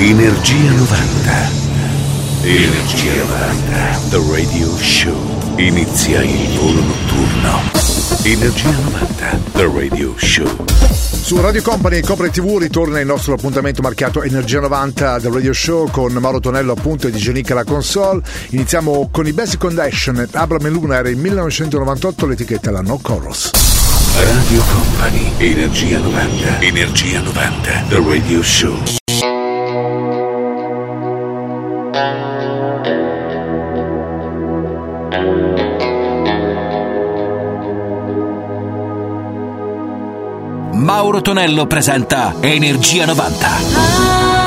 Energia 90. Energia 90. The Radio Show. Inizia il volo notturno. Energia 90. The Radio Show. Su Radio Company e Copre TV ritorna il nostro appuntamento marchiato Energia 90 del Radio Show con Mauro Tonello appunto e di Genica la console. Iniziamo con i Basic Condition. Abram e Luna era il 1998 l'etichetta la No Chorus. Radio Company. Energia 90. Energia 90. The Radio Show. Mauro Tonello presenta Energia 90.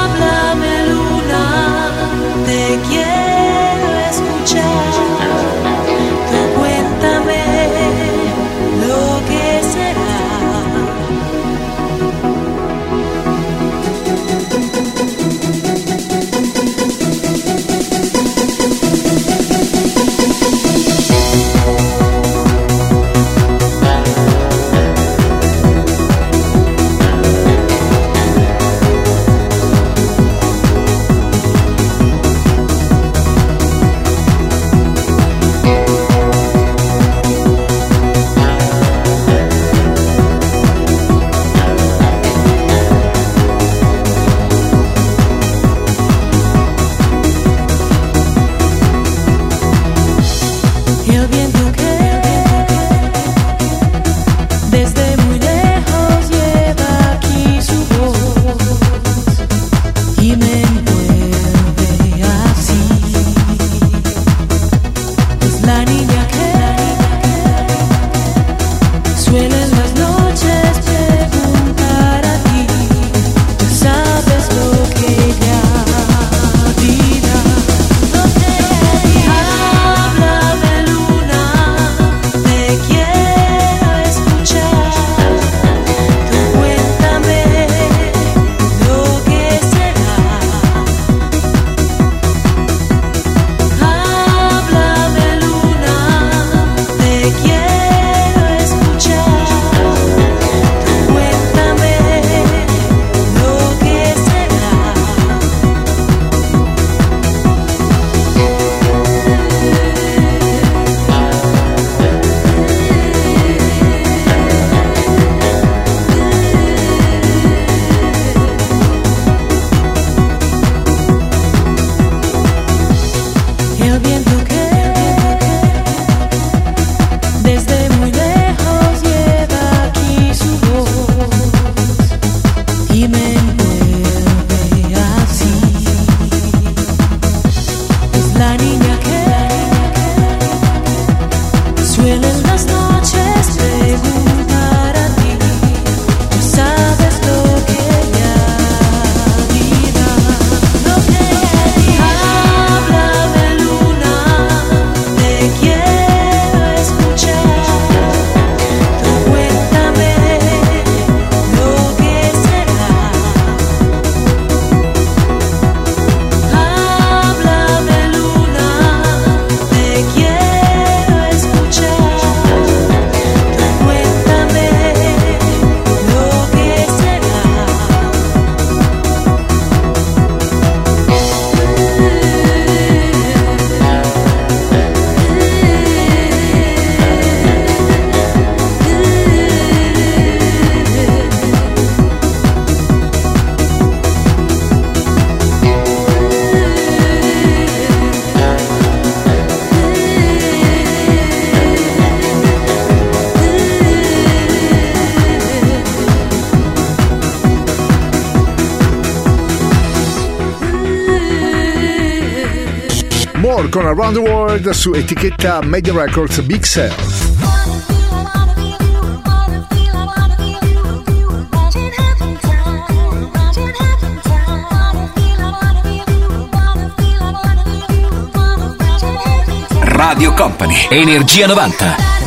Con Around the World su etichetta Media Records Big Sales. Radio Company, Energia 90.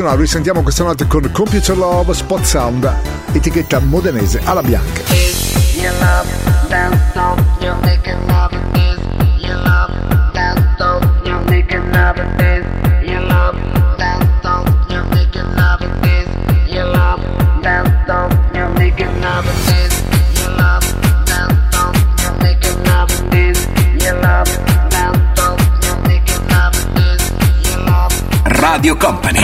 Unconditional, risentiamo questa notte con Computer Love Spot Sound, etichetta modenese alla bianca. Radio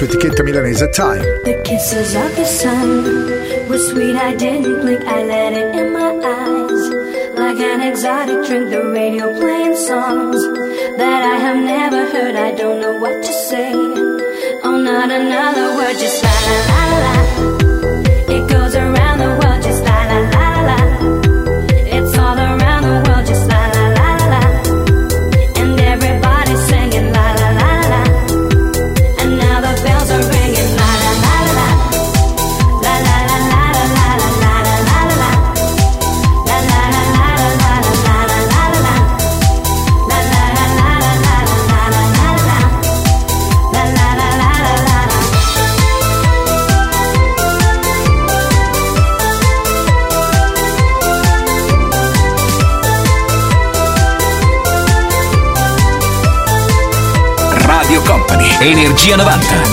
Su etichetta milanese Time. The kisses of the sun were sweet, I didn't blink, I let it in my eyes. Like an exotic drink, the radio playing songs that I have never heard, I don't know what to say. Oh, not another word, just la la la la. Energia 90.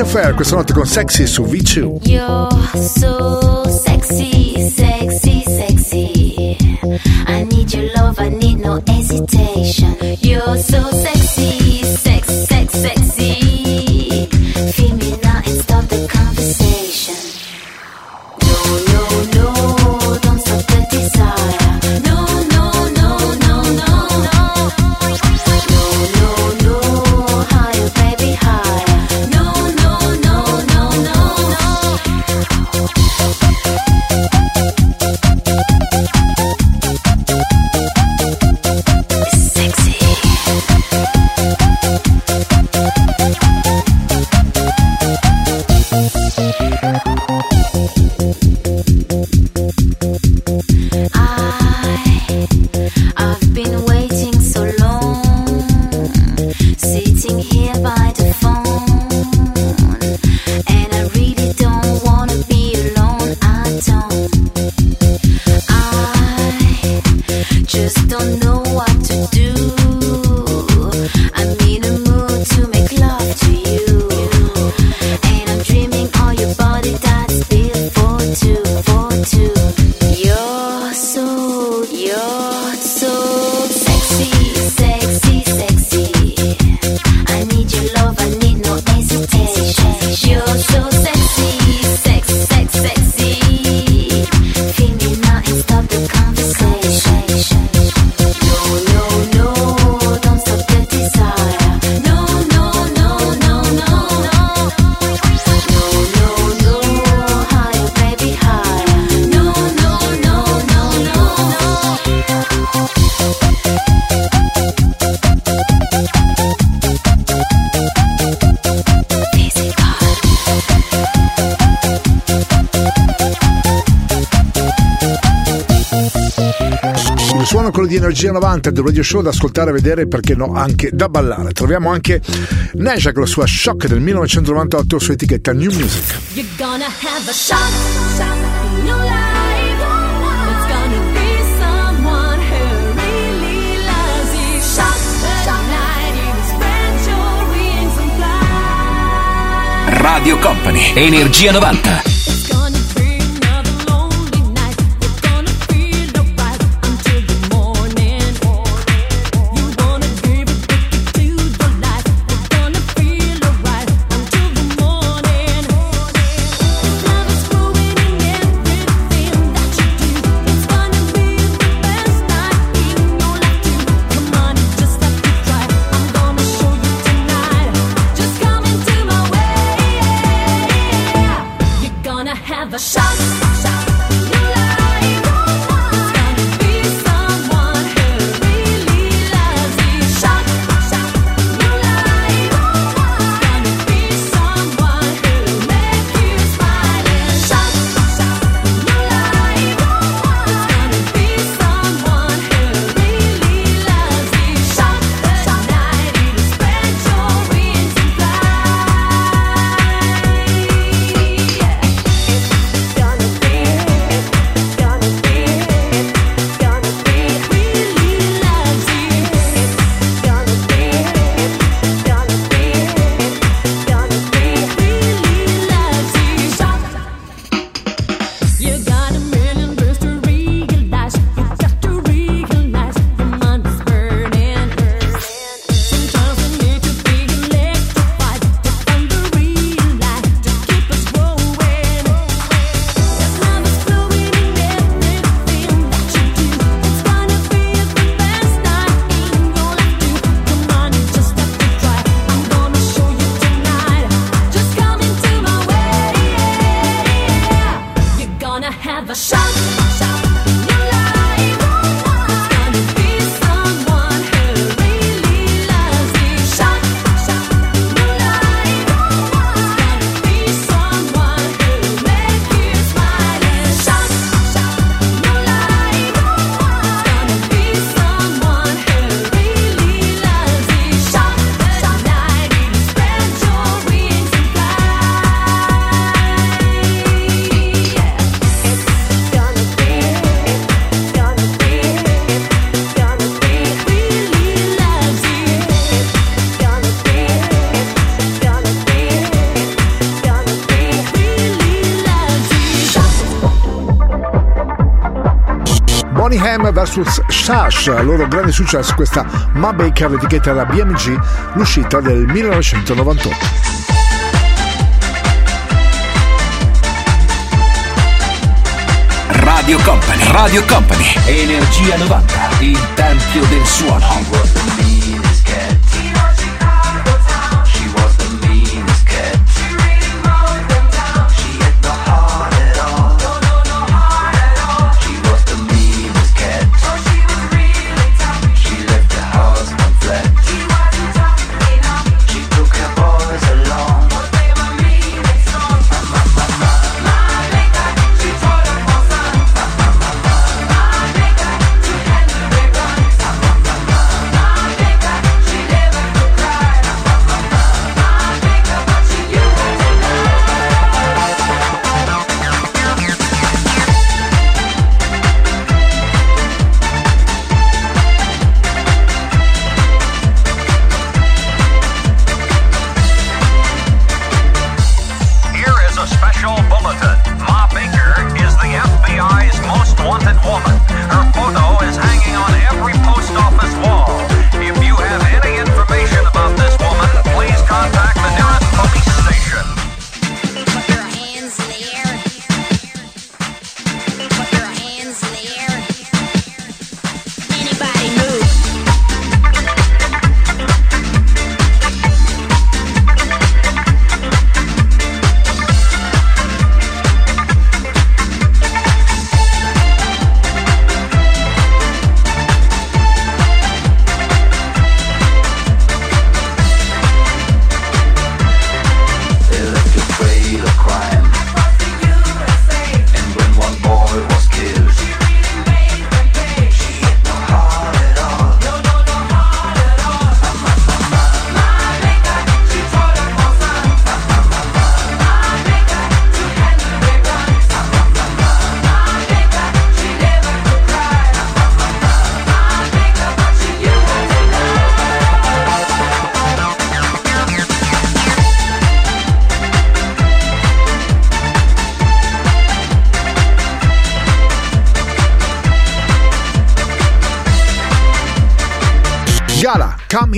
French Affair questa notte con Sexy su V2. You're so sexy, sexy, sexy. I need your love, I need no hesitation. You're so sexy, sexy, sexy, sexy. Feel me now and stop the conversation. Energia 90 del Radio Show da ascoltare, vedere perché no anche da ballare. Troviamo anche Neja con la sua Shock del 1998 su etichetta New Music. You're gonna have a shock, shock life. Radio Company, Energia 90. Sash, loro grande successo, questa Ma Baker etichetta da BMG, l'uscita del 1998. Radio Company, Radio Company, Energia 90, il tempio del suono.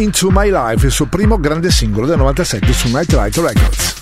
Into My Life, il suo primo grande singolo del 97 su Nightlight Records.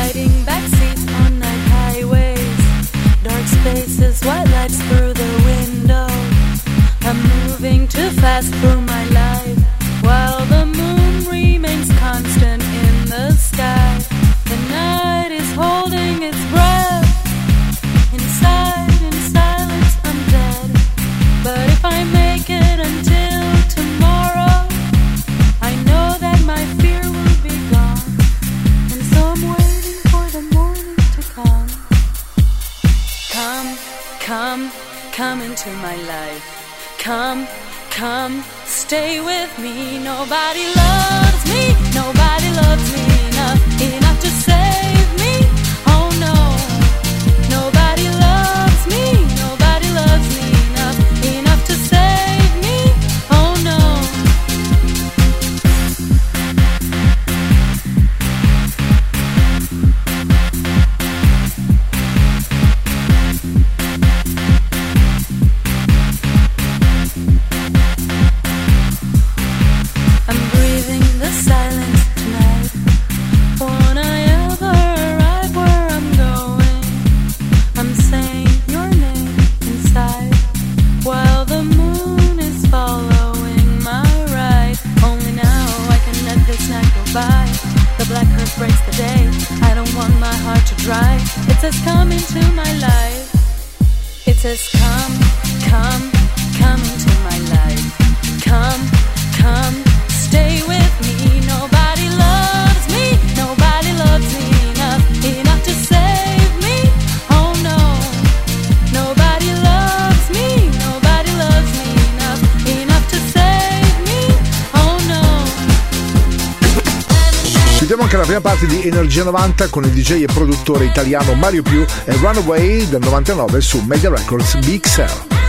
90 con il DJ e produttore italiano Mario Più e Runaway del 99 su Media Records Cell.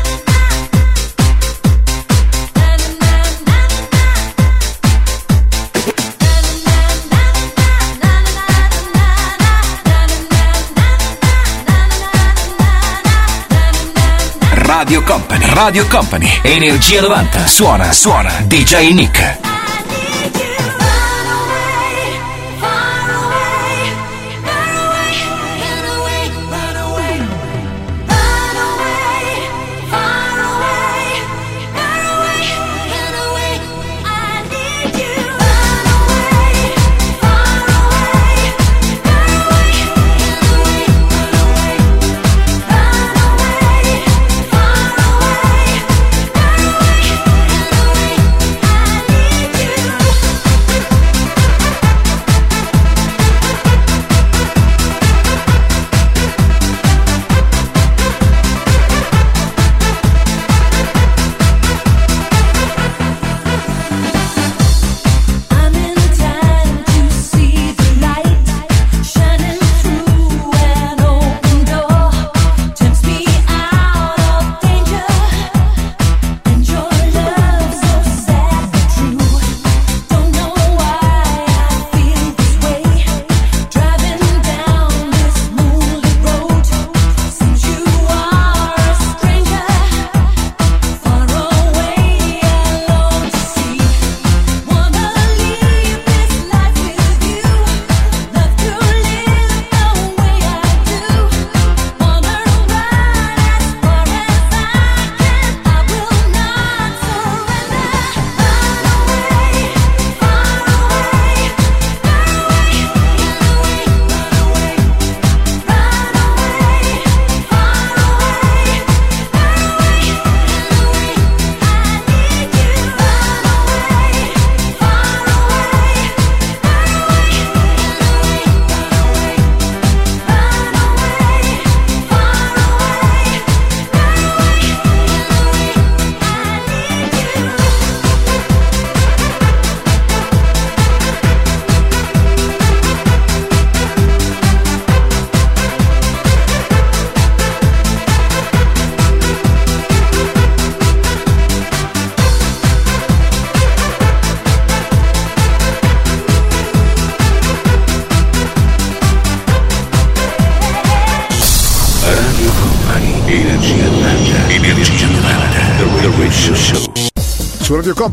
Radio Company, Radio Company, Energia 90, suona, suona, DJ Nick.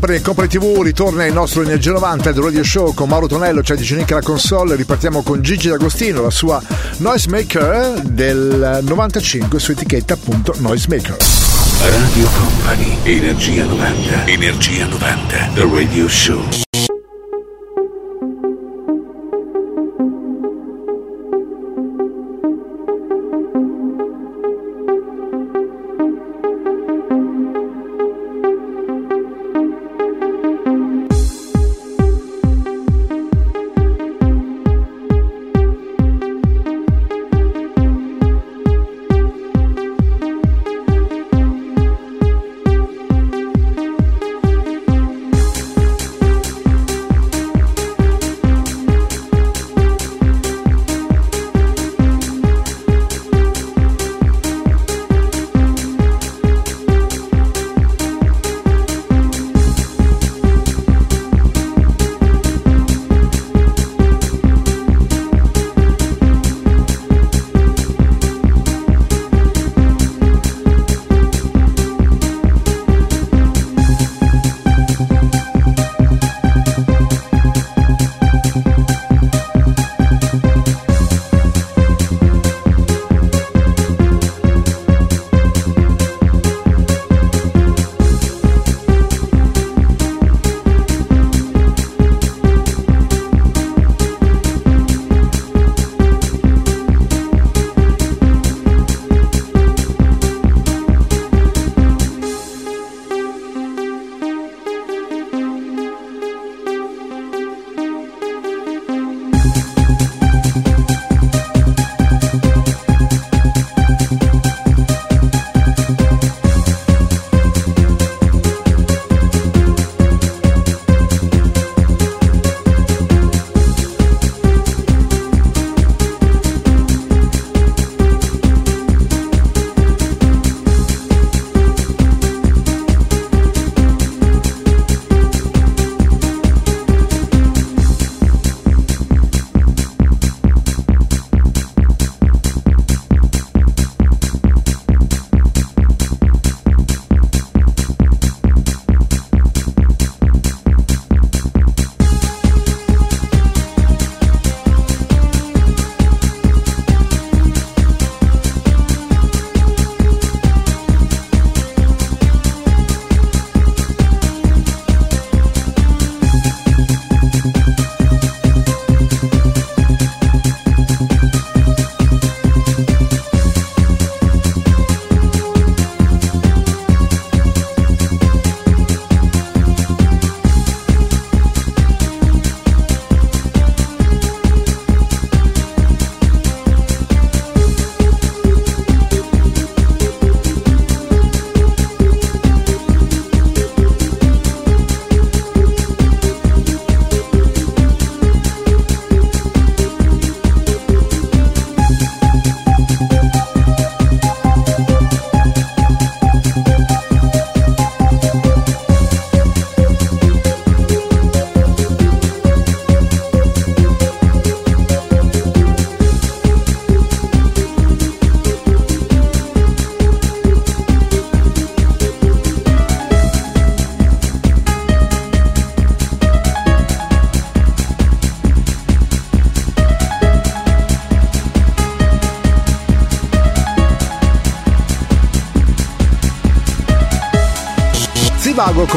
Radio Company e Company TV ritorna il nostro Energia 90 del Radio Show con Mauro Tonello, c'è di Nick alla console, ripartiamo con Gigi D'Agostino, la sua Noisemaker del 95 su etichetta appunto Noisemaker. Radio Company, Energia 90, Energia 90, The Radio Show.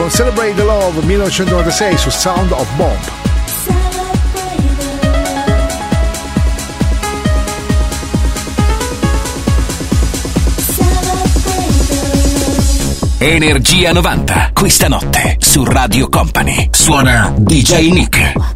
Con Celebrate the Love 1996 su Sound of Bomb. Energia 90, questa notte su Radio Company. Suona DJ Nick.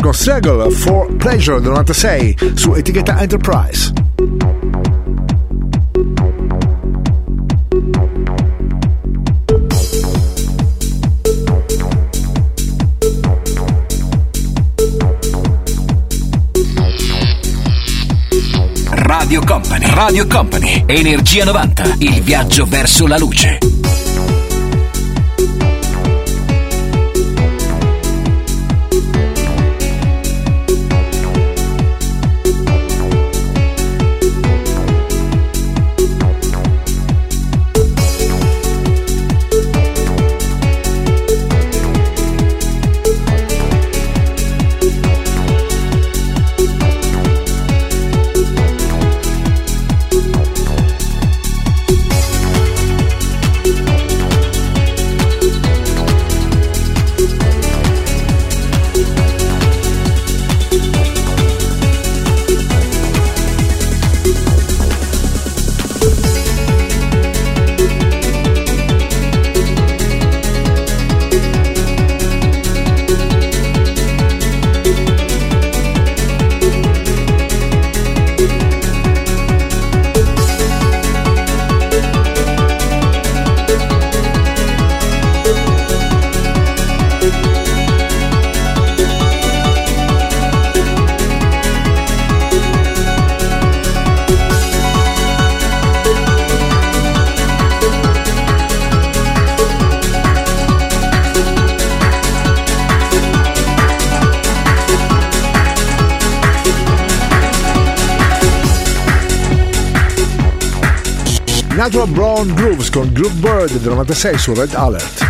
Con Struggle for Pleasure del 96 su etichetta Enterprise. Radio Company, Radio Company, Energia 90, il viaggio verso la luce. Natural Brown Grooves con Groove Bird del 96 su Red Alert.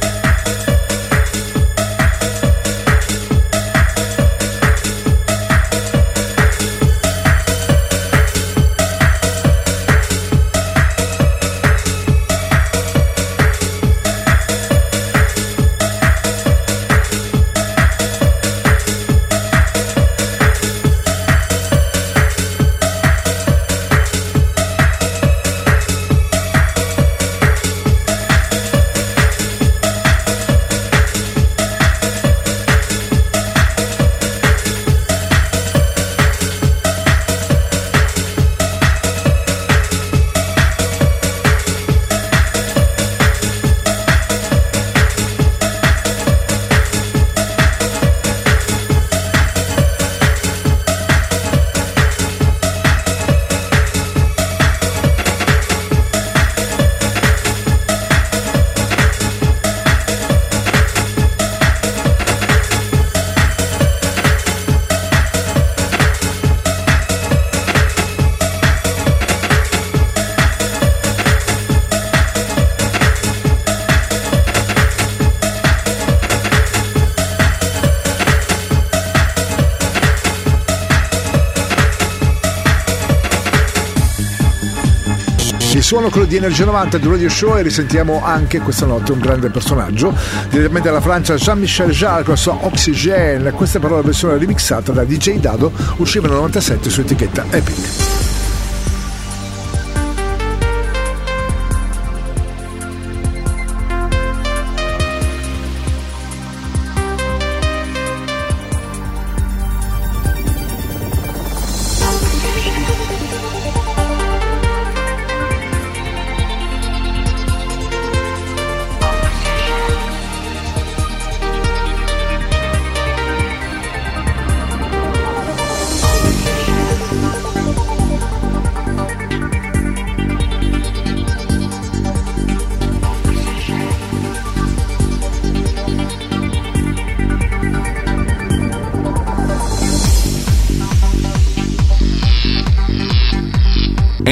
Suono quello di Energia 90 del Radio Show e risentiamo anche questa notte un grande personaggio direttamente dalla Francia Jean-Michel Jarre con la sua Oxygène. Questa però la versione remixata da DJ Dado usciva nel 97 su etichetta Epic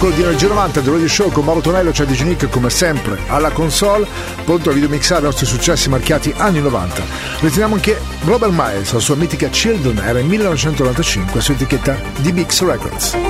Quello di Energia 90 del Radio Show con Mauro Tonello, c'è DJ come sempre alla console, pronto a videomixare i nostri successi marchiati anni 90. Riteniamo anche Robert Miles, la sua mitica Children, era in 1995 su etichetta DBX Records.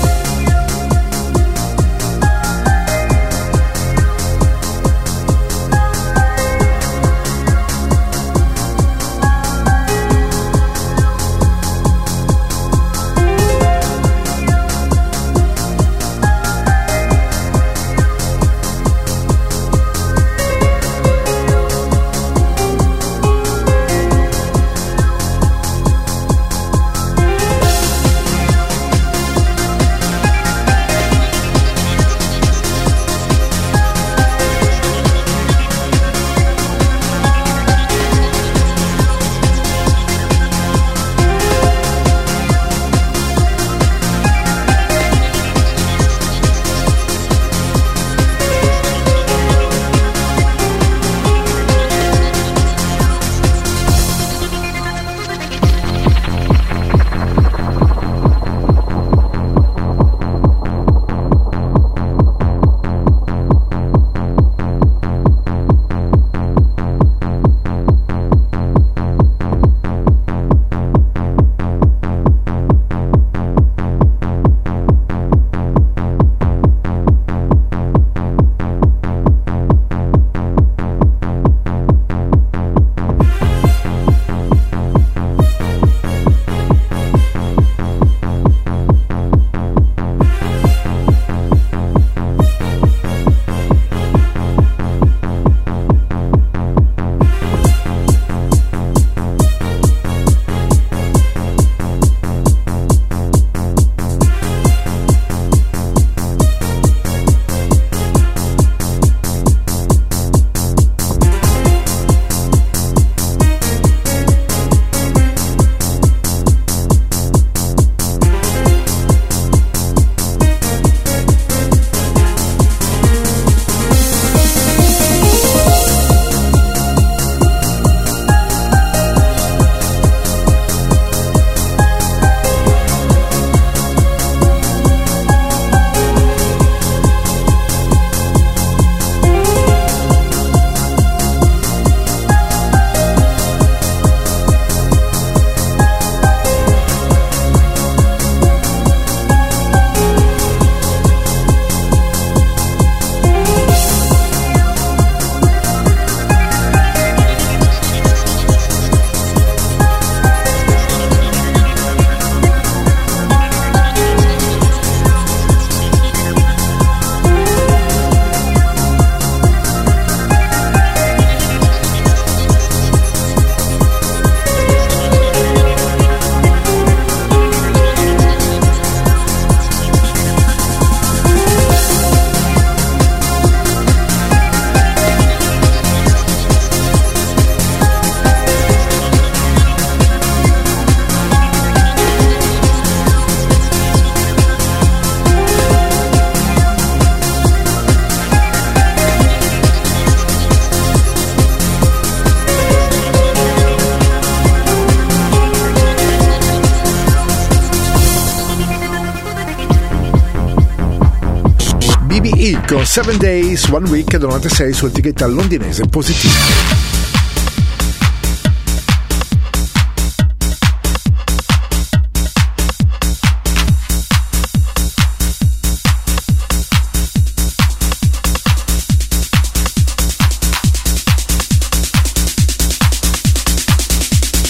7 Days, One Week 96 su etichetta londinese positiva.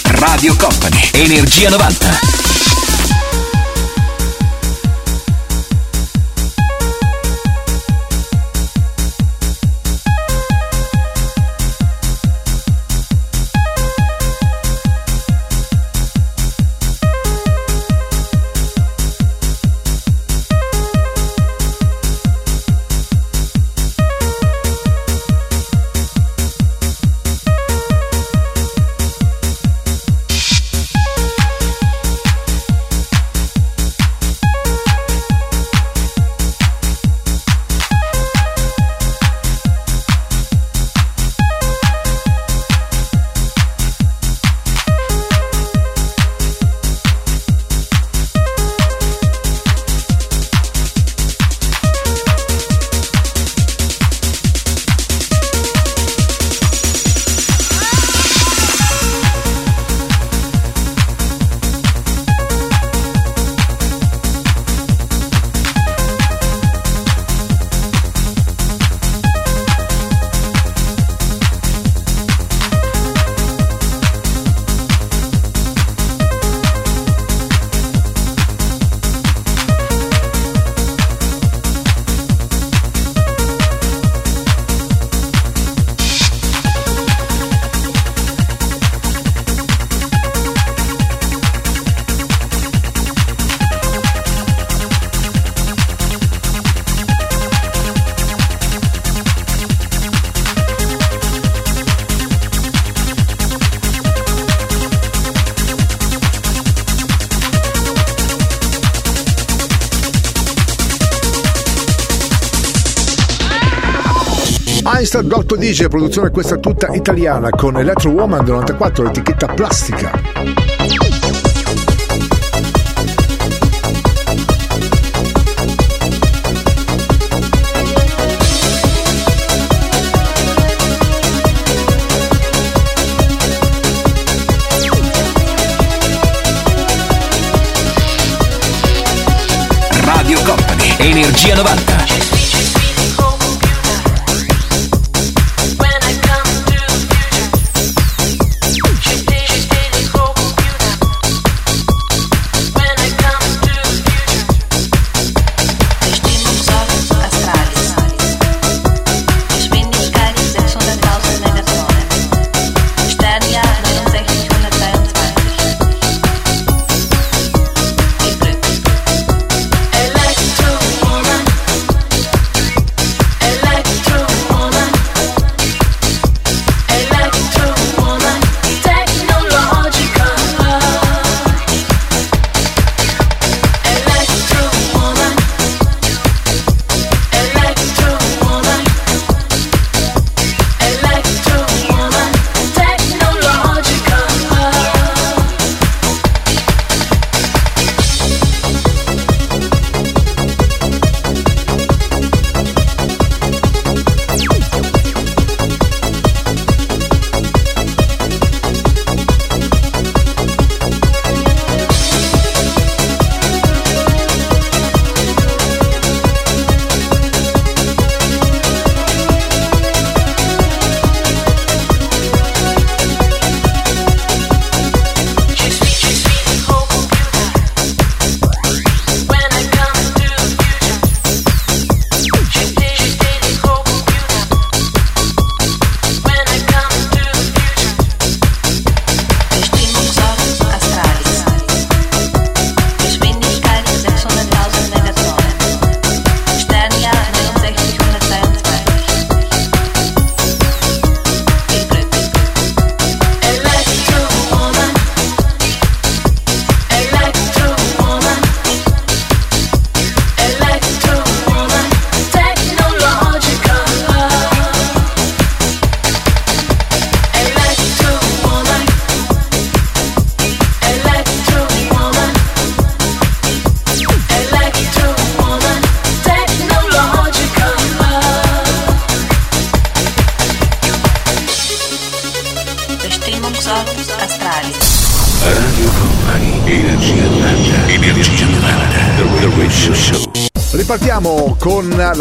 Radio Company, Energia 90. Dotto DJ, produzione questa tutta italiana con Electro Woman del 94, etichetta plastica. Energia 90.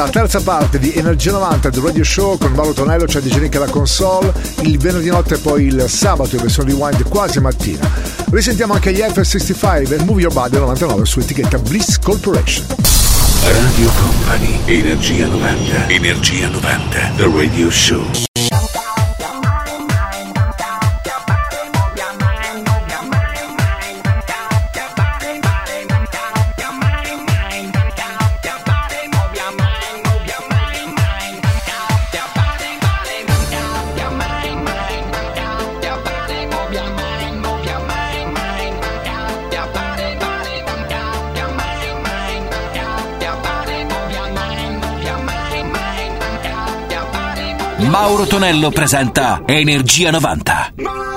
La terza parte di Energia 90 del Radio Show con Mauro Tonello, c'è DJ Nick alla console, il venerdì notte e poi il sabato in versione rewind quasi mattina. Risentiamo anche gli F65 e Move Your Body 99 su etichetta Bliss Corporation. Radio Company, Energia 90, Energia 90, The Radio Show. Mauro Tonello presenta Energia 90.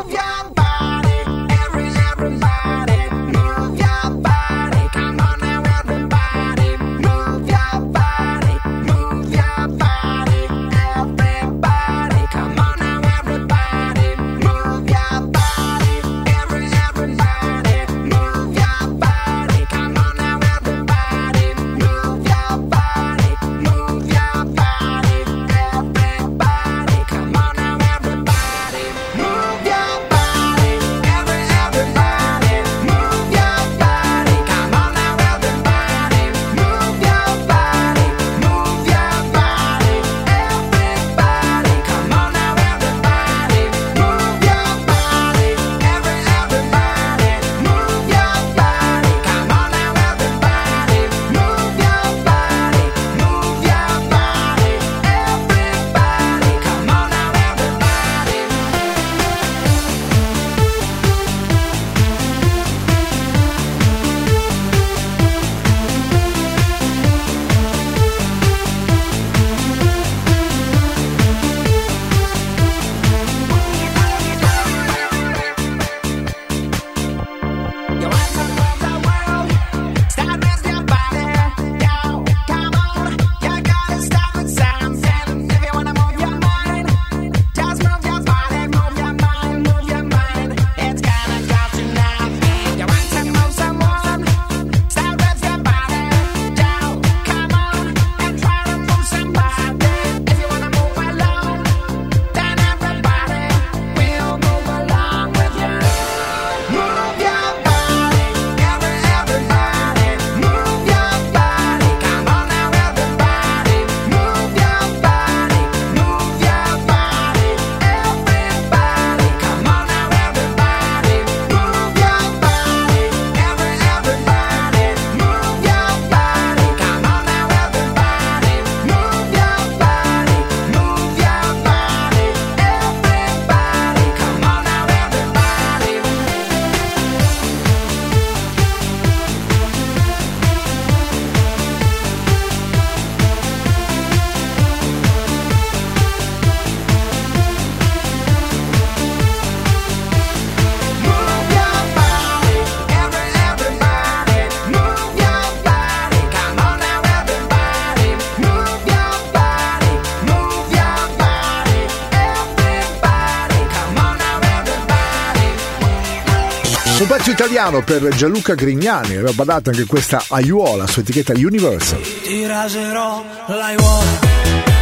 Pezzo italiano per Gianluca Grignani, aveva badato anche questa aiuola su etichetta Universal. Ti raserò l'aiuola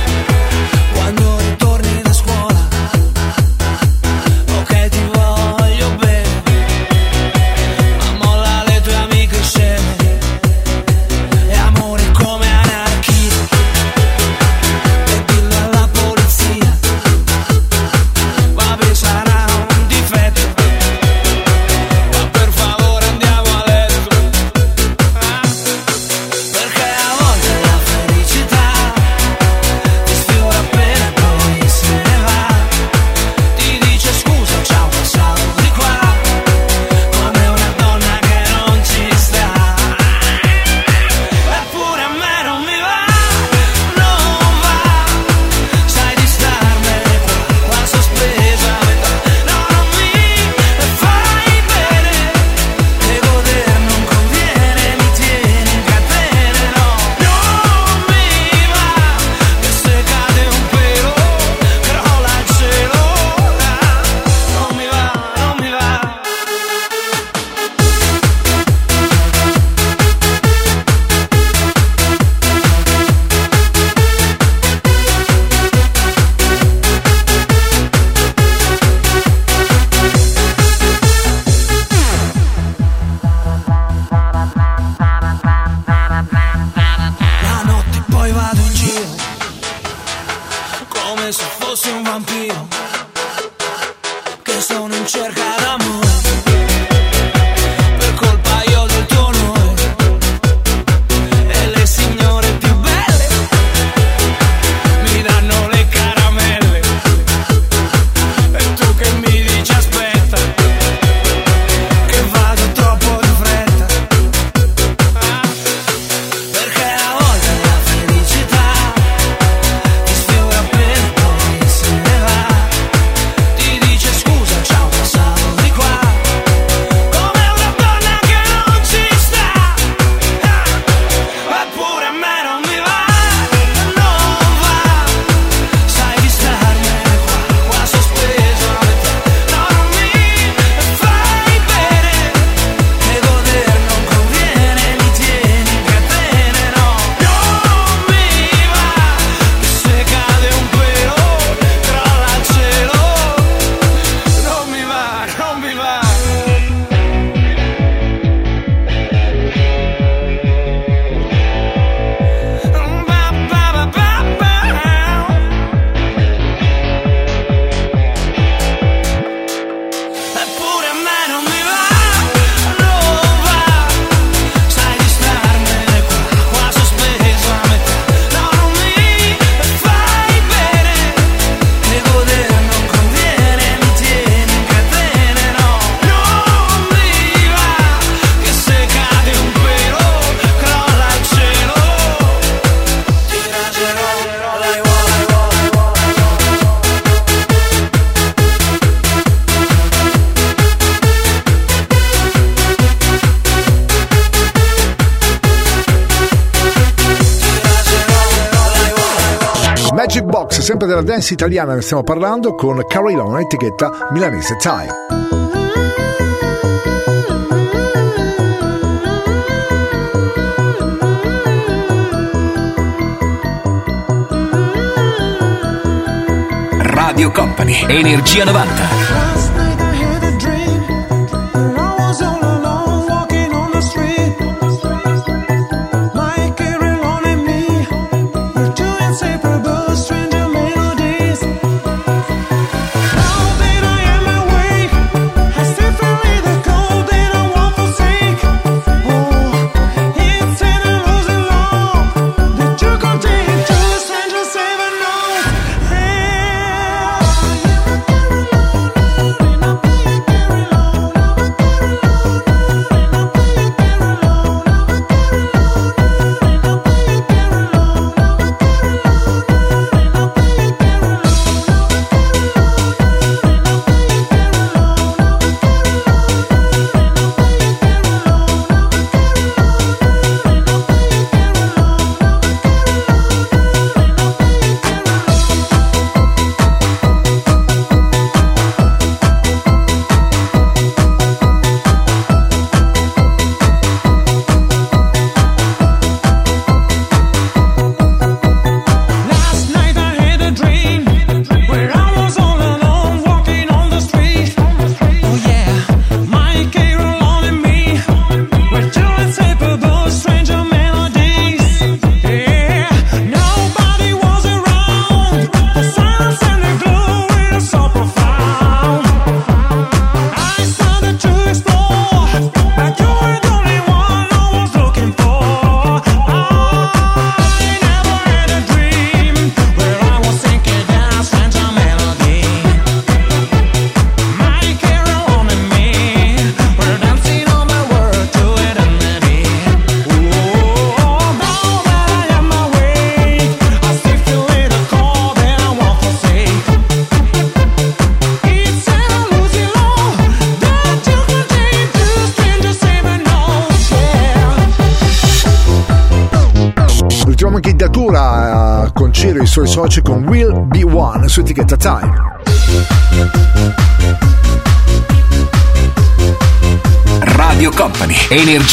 Box, sempre della dance italiana ne stiamo parlando, con Carillon, etichetta milanese Thai. Radio Company, Energia 90.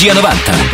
Energia 90.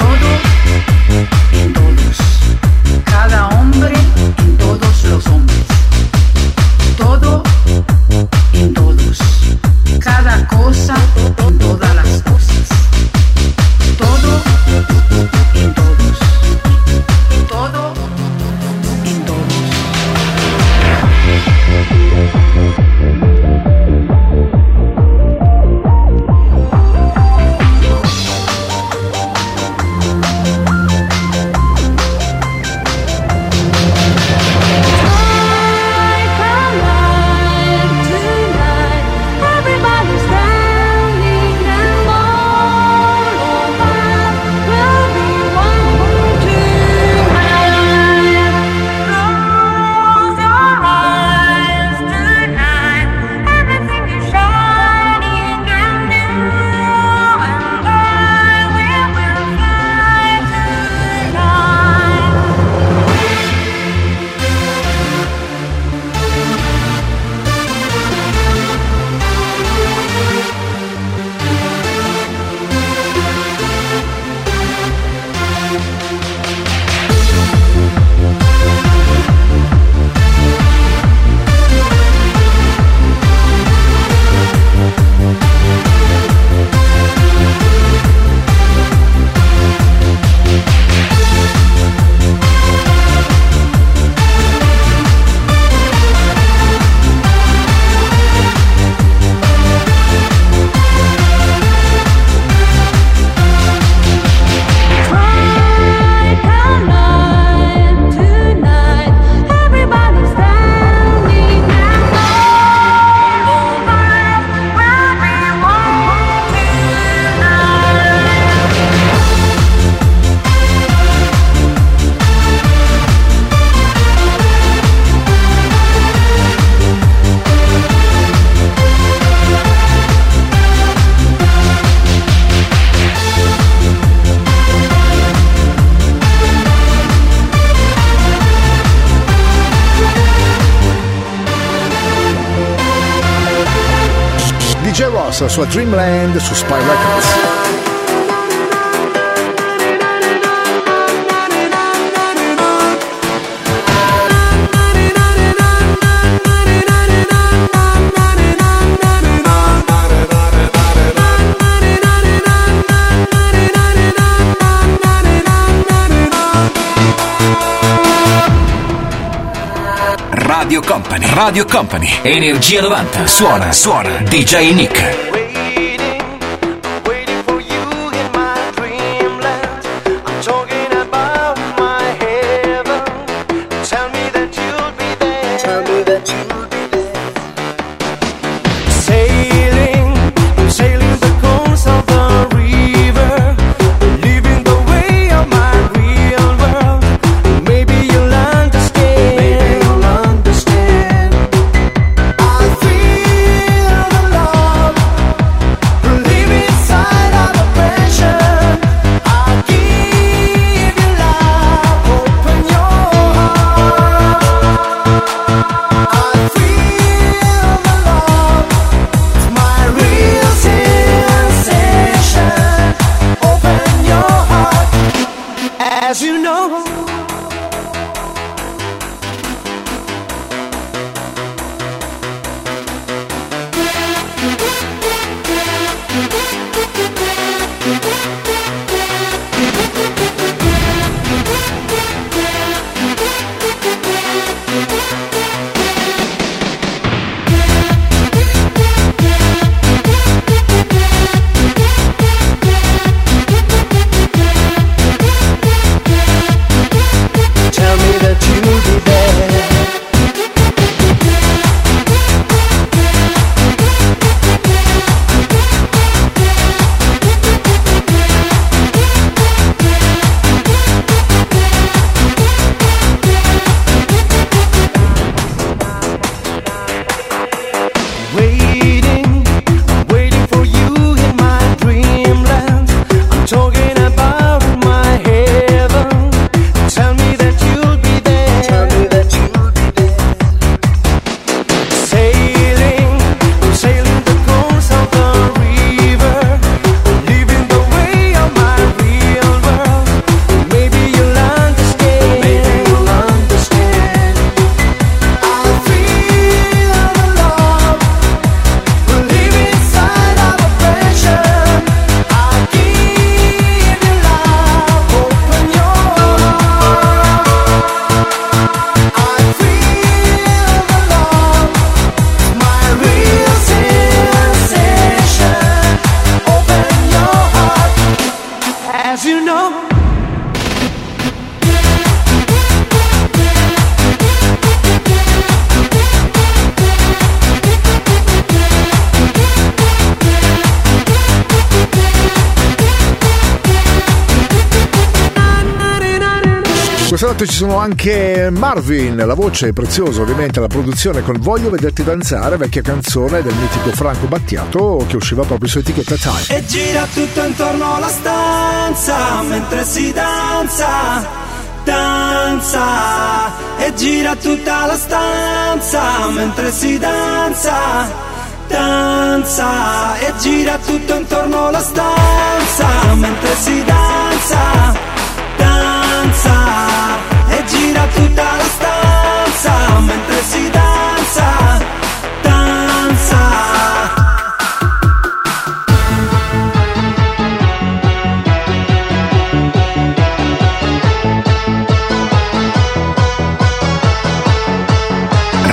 Company, Energia 90. Suona, suona, DJ Nick. Gavin, la voce è preziosa ovviamente la produzione con Voglio vederti danzare, vecchia canzone del mitico Franco Battiato che usciva proprio su etichetta Time. E gira tutto intorno alla stanza mentre si danza danza e gira tutta la stanza mentre si danza, danza e gira tutto intorno alla stanza mentre si danza, danza e gira tutta la stanza danza, mentre si danza, danza.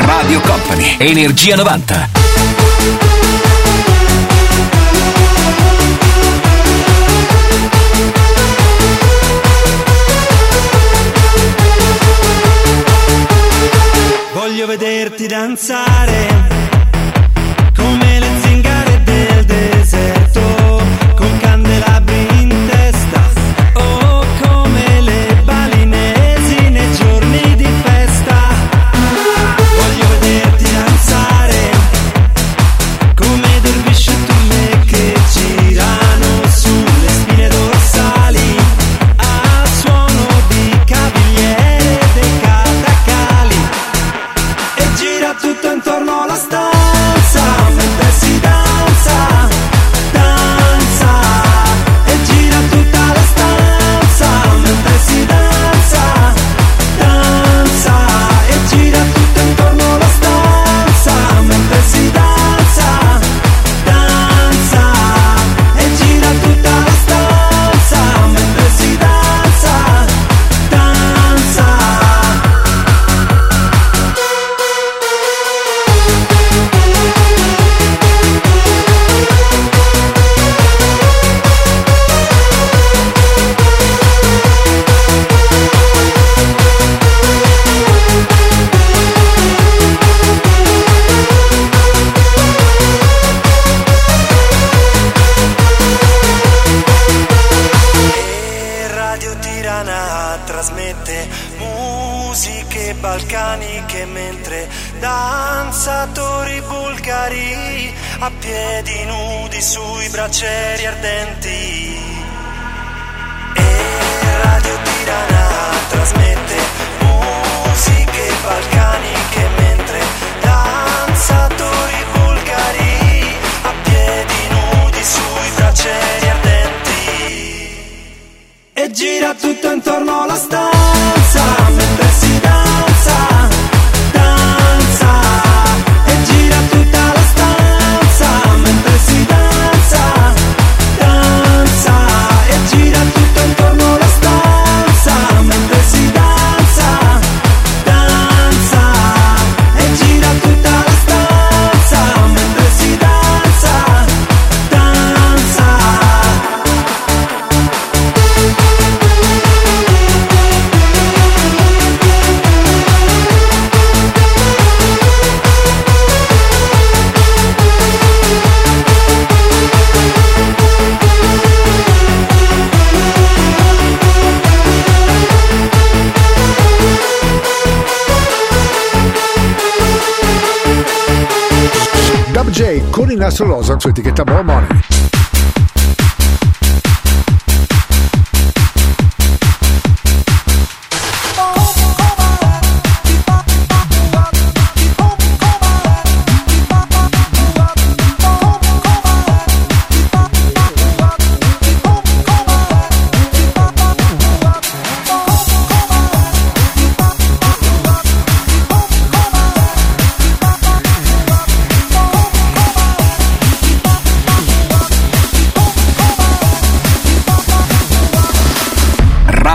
Radio Company, Energia 90. Inside.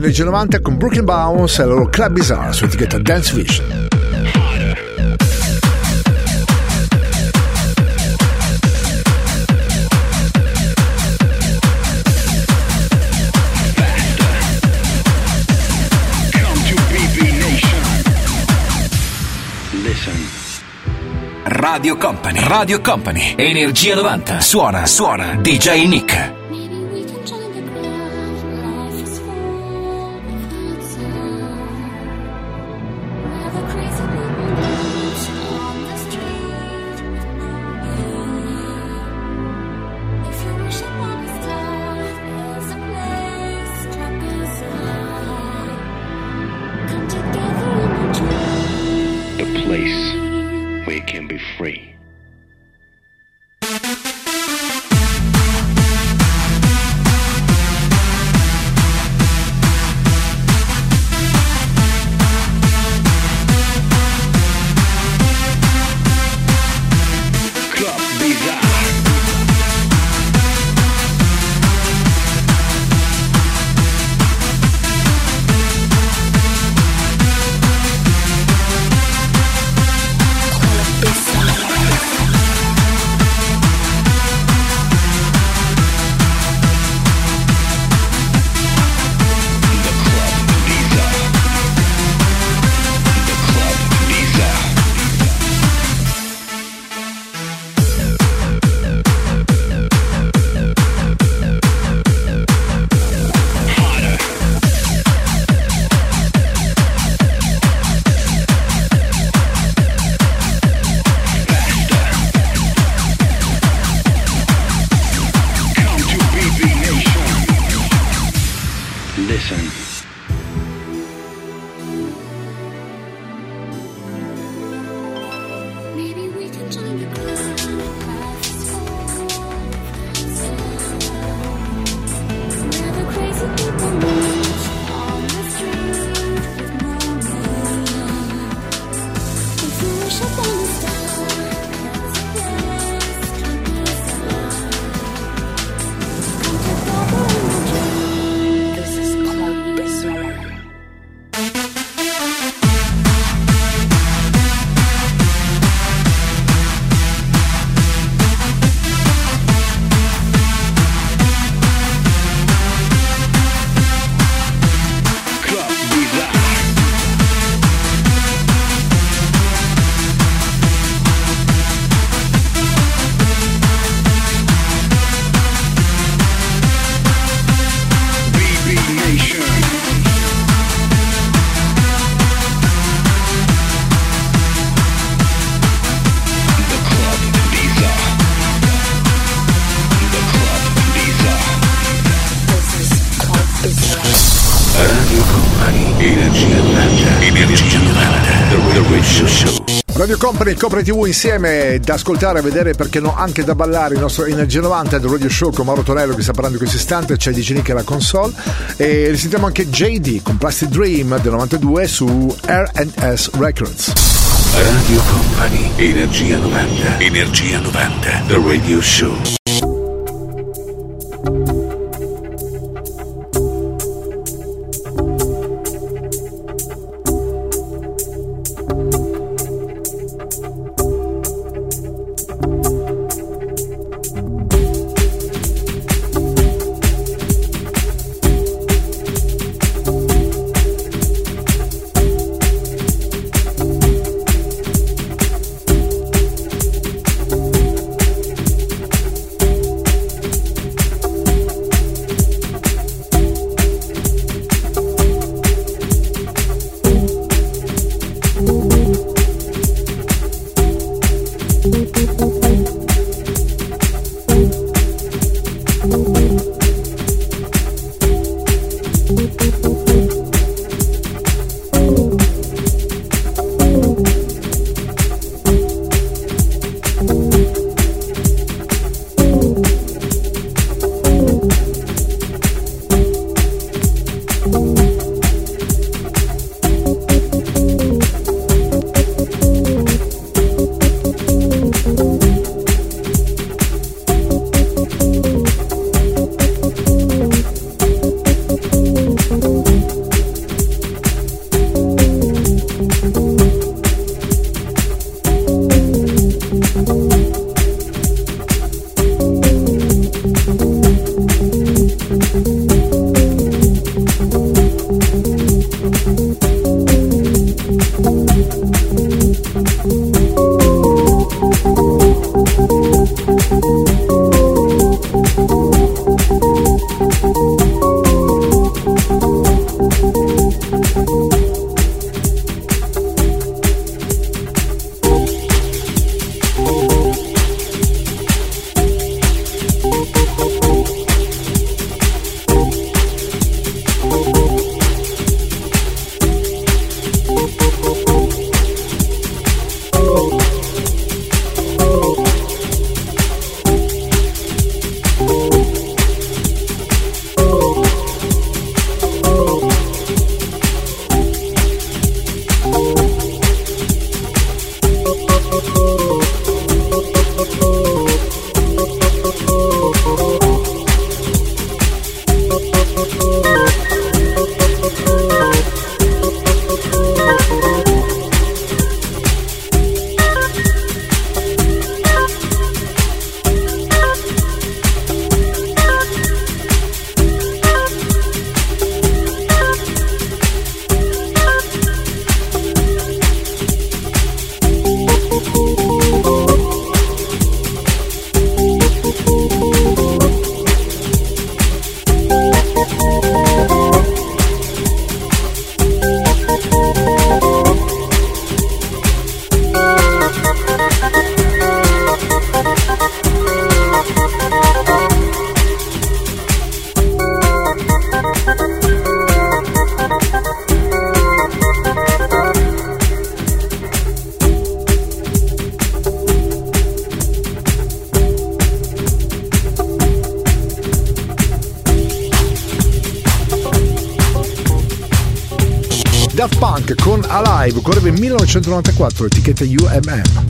degli anni 90 con Brooklyn Bounce e la loro Club Bizarre su etichetta Dance Vision. Radio Company, Radio Company, Energia 90. Suona, suona, DJ Nick. rompere il copre TV insieme da ascoltare, vedere perché no anche da ballare il nostro Energia 90 del Radio Show con Mauro Tonello che sta parlando in questo istante, c'è DJ Nick la console e risentiamo anche JD con Plastic Dream del 92 su R&S Records. Radio Company, Energia 90, Energia 90, The Radio Show. Daft Punk con Alive, correva in 1994, etichetta UMM.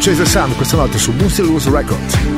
Chase the Sun questa notte su Boosted Loose Records.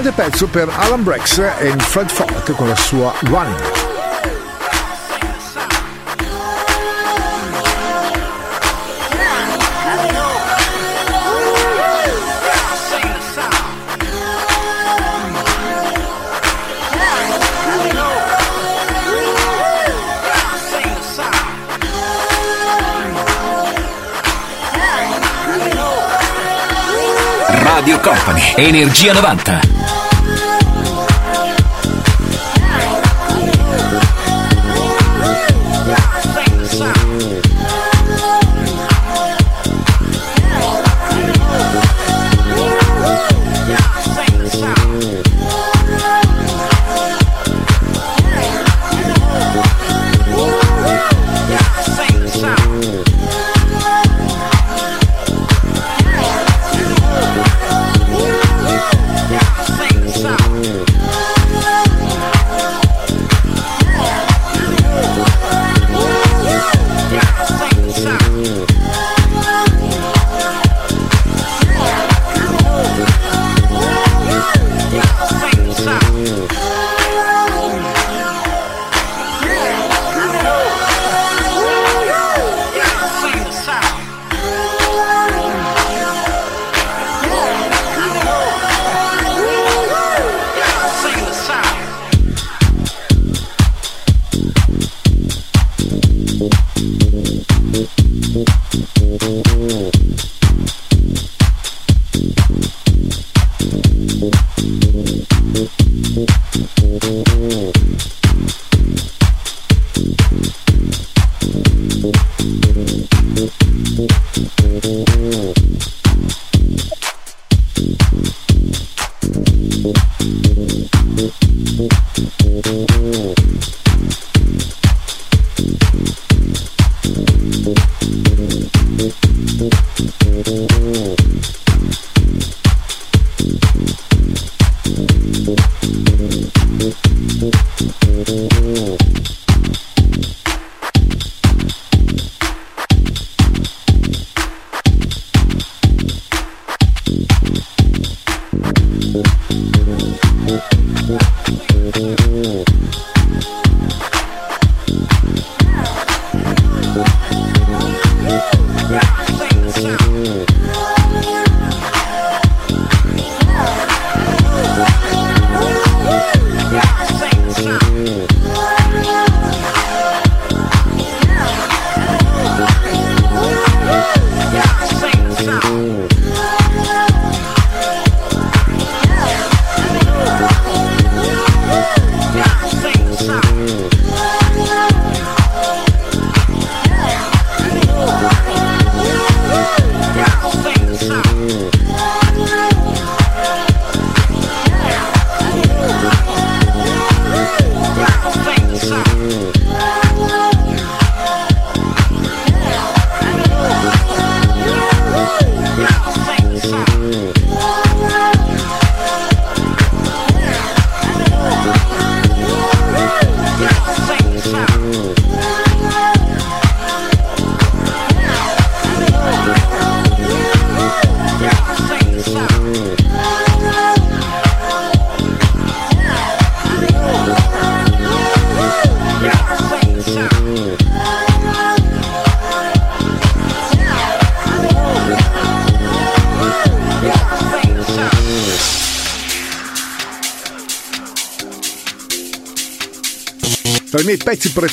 Grande pezzo per Alan Brex e Fred Falk con la sua Running. Energia 90.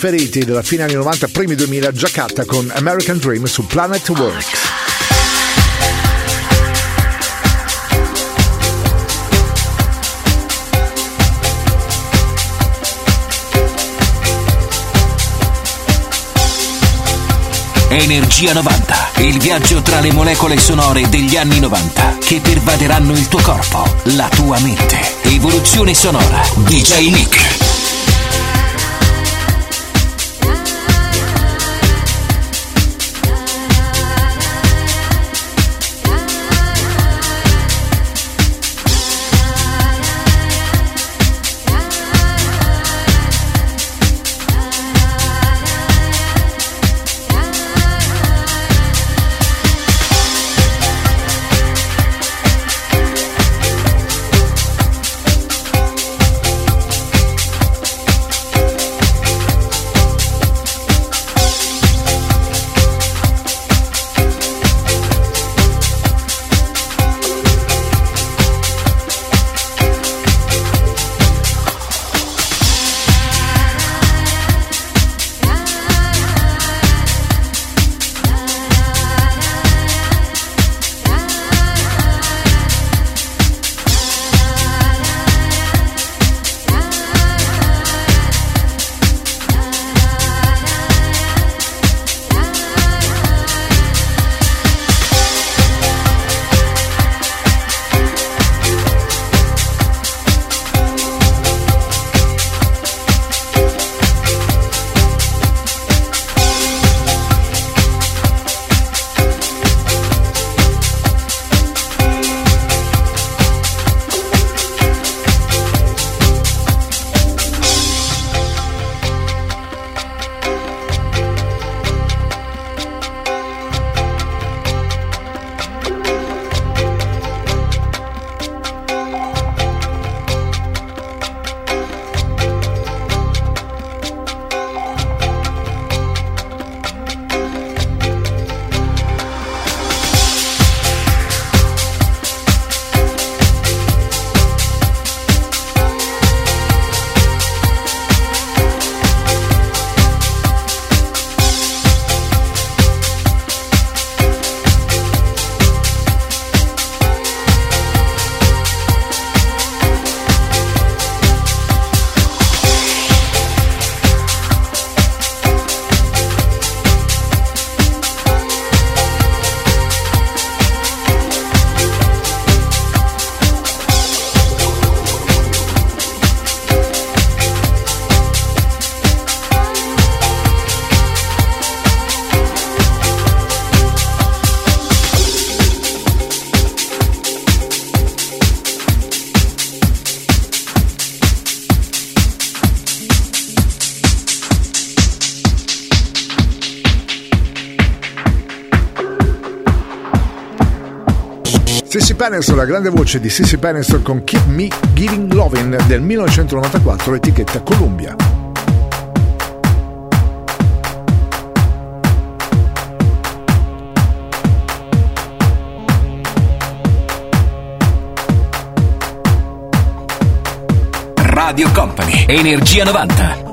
Preferiti della fine anni 90, primi 2000, Jakarta con American Dream su Planet Works. Energia 90, il viaggio tra le molecole sonore degli anni 90 che pervaderanno il tuo corpo, la tua mente. Evoluzione sonora. DJ Nick. Peniston, la grande voce di Sissy Peniston con Keep Me Giving Lovin' del 1994, etichetta Columbia. Radio Company, Energia 90.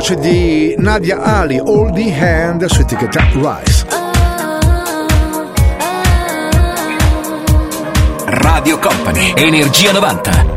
Voce di Nadia Ali, All the Hand su etichetta Rise. Radio Company, Energia 90.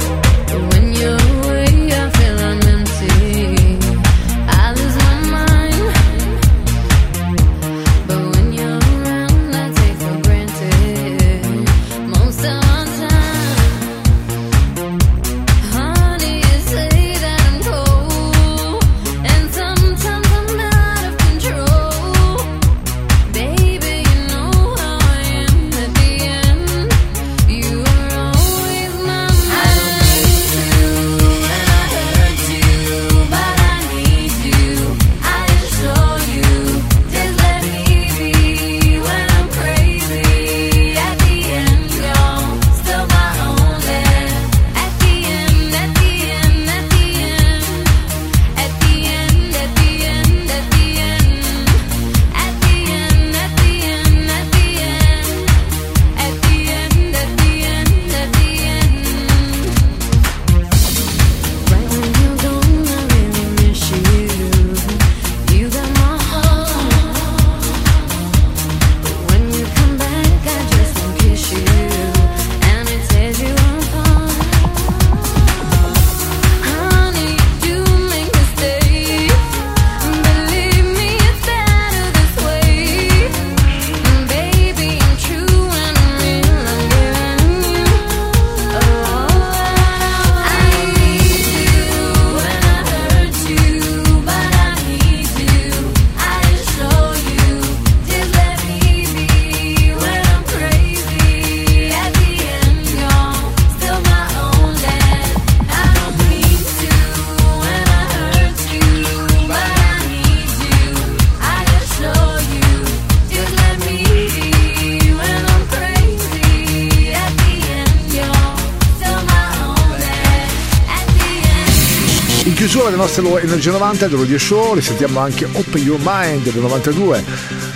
Del nostro Energia 90 dello Radio Show risentiamo anche Open Your Mind del 92.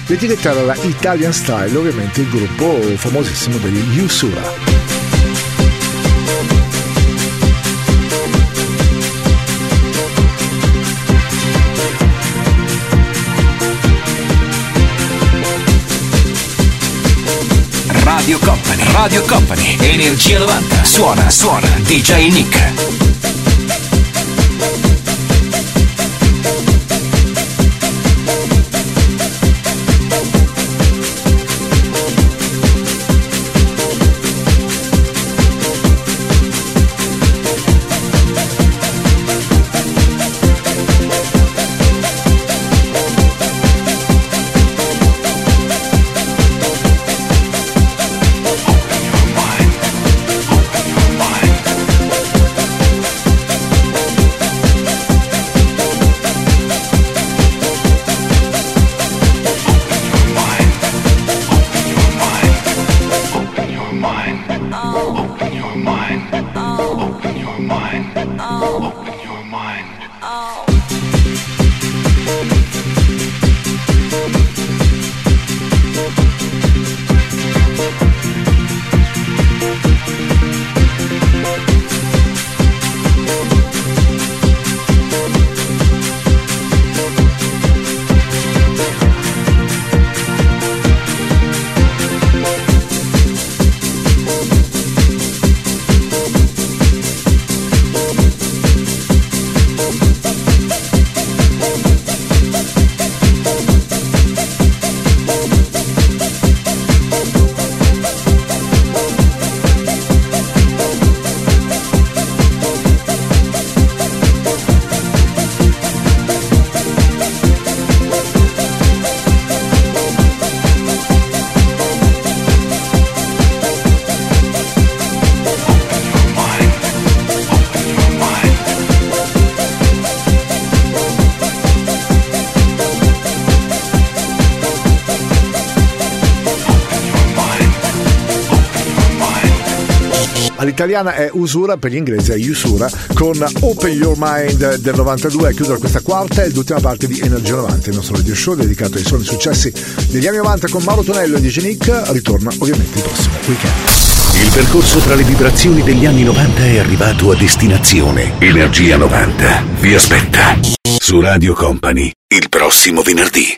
L'etichetta era la Italian Style, ovviamente il gruppo famosissimo degli Usura. Radio Company, Radio Company, Energia 90. Suona, suona, DJ Nick. All'italiana è Usura, per gli inglesi è Usura, con Open Your Mind del 92 a chiudere questa quarta e l'ultima parte di Energia 90, il nostro radio show dedicato ai suoni successi degli anni 90 con Mauro Tonello e DJ Nick, ritorna ovviamente il prossimo weekend. Il percorso tra le vibrazioni degli anni 90 è arrivato a destinazione. Energia 90 vi aspetta. su Radio Company il prossimo venerdì.